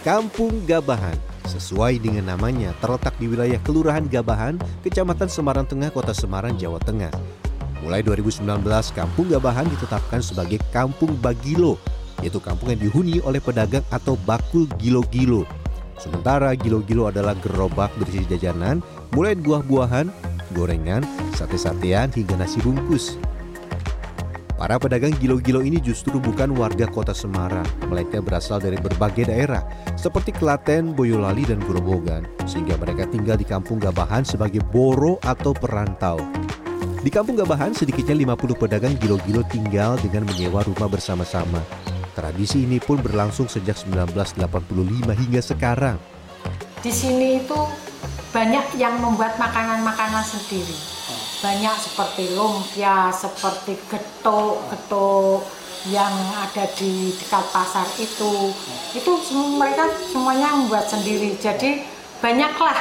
Kampung Gabahan. Sesuai dengan namanya, terletak di wilayah Kelurahan Gabahan, Kecamatan Semarang Tengah, Kota Semarang, Jawa Tengah. Mulai 2019, Kampung Gabahan ditetapkan sebagai Kampung Bagilo, yaitu kampung yang dihuni oleh pedagang atau bakul gilo-gilo. Sementara gilo-gilo adalah gerobak berisi jajanan, mulai buah-buahan, gorengan, sate-satean, hingga nasi bungkus. Para pedagang gilo-gilo ini justru bukan warga kota Semarang, melainkan berasal dari berbagai daerah, seperti Klaten, Boyolali, dan Grobogan, sehingga mereka tinggal di kampung Gabahan sebagai boro atau perantau. Di kampung Gabahan, sedikitnya 50 pedagang gilo-gilo tinggal dengan menyewa rumah bersama-sama. Tradisi ini pun berlangsung sejak 1985 hingga sekarang. Di sini itu banyak yang membuat makanan-makanan sendiri banyak seperti lumpia, seperti getuk-getuk yang ada di dekat pasar itu. Itu mereka semuanya membuat sendiri. Jadi banyaklah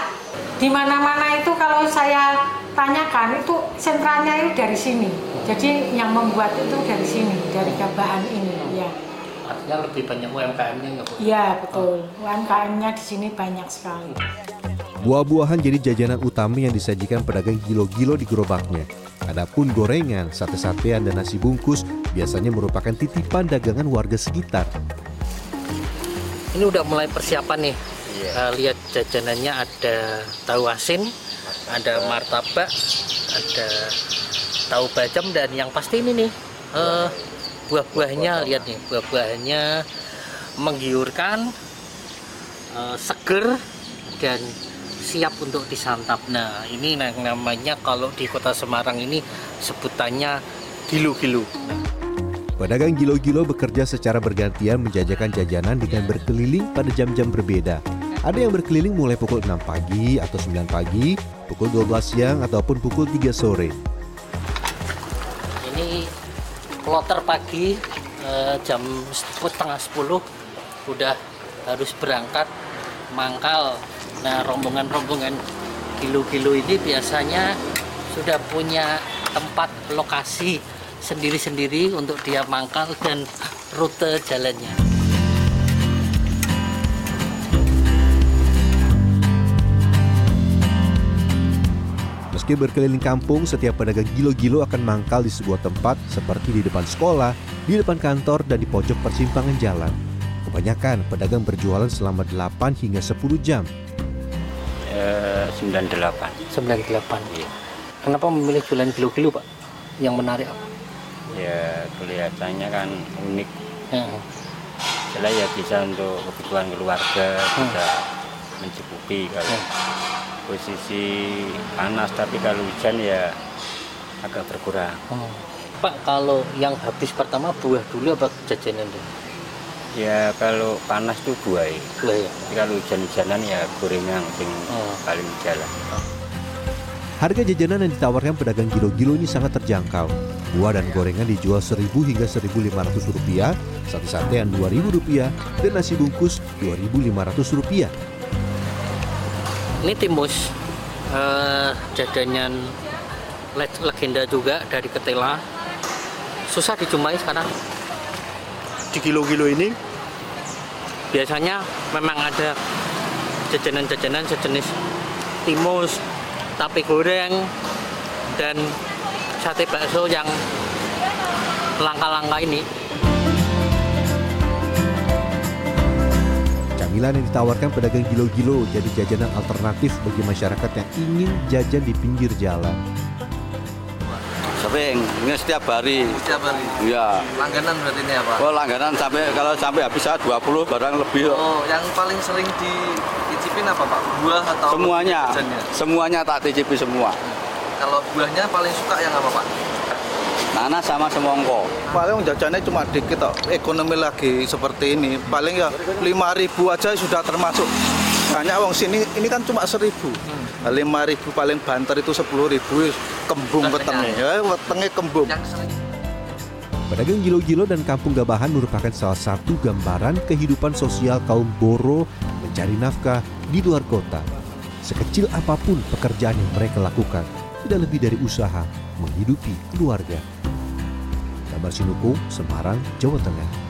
di mana-mana itu kalau saya tanyakan itu sentralnya itu dari sini. Jadi yang membuat itu dari sini, dari Gabahan ini ya. Artinya lebih banyak UMKM-nya nggak Bu? Iya betul, UMKM-nya di sini banyak sekali. Buah-buahan jadi jajanan utama yang disajikan pedagang gilo-gilo di gerobaknya. Adapun gorengan, sate-satean, dan nasi bungkus biasanya merupakan titipan dagangan warga sekitar. Ini udah mulai persiapan nih. Uh, lihat jajanannya ada tahu asin, ada martabak, ada tahu bacem dan yang pasti ini nih uh, buah-buahnya lihat nih buah-buahnya menggiurkan, uh, seger dan siap untuk disantap. Nah, ini namanya kalau di Kota Semarang ini sebutannya gilu-gilu. Pedagang gilo-gilo bekerja secara bergantian menjajakan jajanan dengan berkeliling pada jam-jam berbeda. Ada yang berkeliling mulai pukul 6 pagi atau 9 pagi, pukul 12 siang ataupun pukul 3 sore. Ini kloter pagi eh, jam setengah 10 udah harus berangkat mangkal Nah, rombongan-rombongan kilo-kilo ini biasanya sudah punya tempat lokasi sendiri-sendiri untuk dia mangkal dan rute jalannya. Meski berkeliling kampung, setiap pedagang gilo-gilo akan mangkal di sebuah tempat seperti di depan sekolah, di depan kantor, dan di pojok persimpangan jalan. Kebanyakan pedagang berjualan selama 8 hingga 10 jam. 98 98 iya. kenapa memilih jualan kilo-kilo pak yang menarik apa ya kelihatannya kan unik ya. jelas ya bisa untuk kebutuhan keluarga hmm. bisa mencukupi kalau hmm. posisi panas tapi kalau hujan ya agak berkurang hmm. pak kalau yang habis pertama buah dulu apa jajanan dulu Ya kalau panas tuh buah. Buah ya. kalau hujan-hujanan ya gorengan yang oh. paling jalan. Harga jajanan yang ditawarkan pedagang gilo-gilo ini sangat terjangkau. Buah dan gorengan dijual rp hingga Rp1.500, sate-satean Rp2.000, dan nasi bungkus Rp2.500. Ini timus, uh, jajanan legenda juga dari Ketela. Susah dijumpai sekarang di kilo-kilo ini biasanya memang ada jajanan-jajanan sejenis timus, tape goreng, dan sate bakso yang langka-langka ini. Camilan yang ditawarkan pedagang gilo-gilo jadi jajanan alternatif bagi masyarakat yang ingin jajan di pinggir jalan. Sering, ini setiap hari. Setiap hari? Iya. Langganan berarti ini apa? Oh langganan sampai kalau sampai habis 20 barang lebih. Oh, yang paling sering dicicipin apa Pak? Buah atau Semuanya. Semuanya tak cicipi semua. Kalau buahnya paling suka yang apa Pak? Nanas sama semongko. Paling jajannya cuma dikit toh. Ekonomi lagi seperti ini. Paling ya 5000 aja sudah termasuk. Banyak wong sini ini kan cuma 1000. Hmm lima ribu paling banter itu sepuluh ribu kembung wetenge ya wetenge kembung Pedagang gilo-gilo dan kampung gabahan merupakan salah satu gambaran kehidupan sosial kaum Boro mencari nafkah di luar kota. Sekecil apa pun pekerjaan yang mereka lakukan, tidak lebih dari usaha menghidupi keluarga. Gambar Sinuko, Semarang, Jawa Tengah.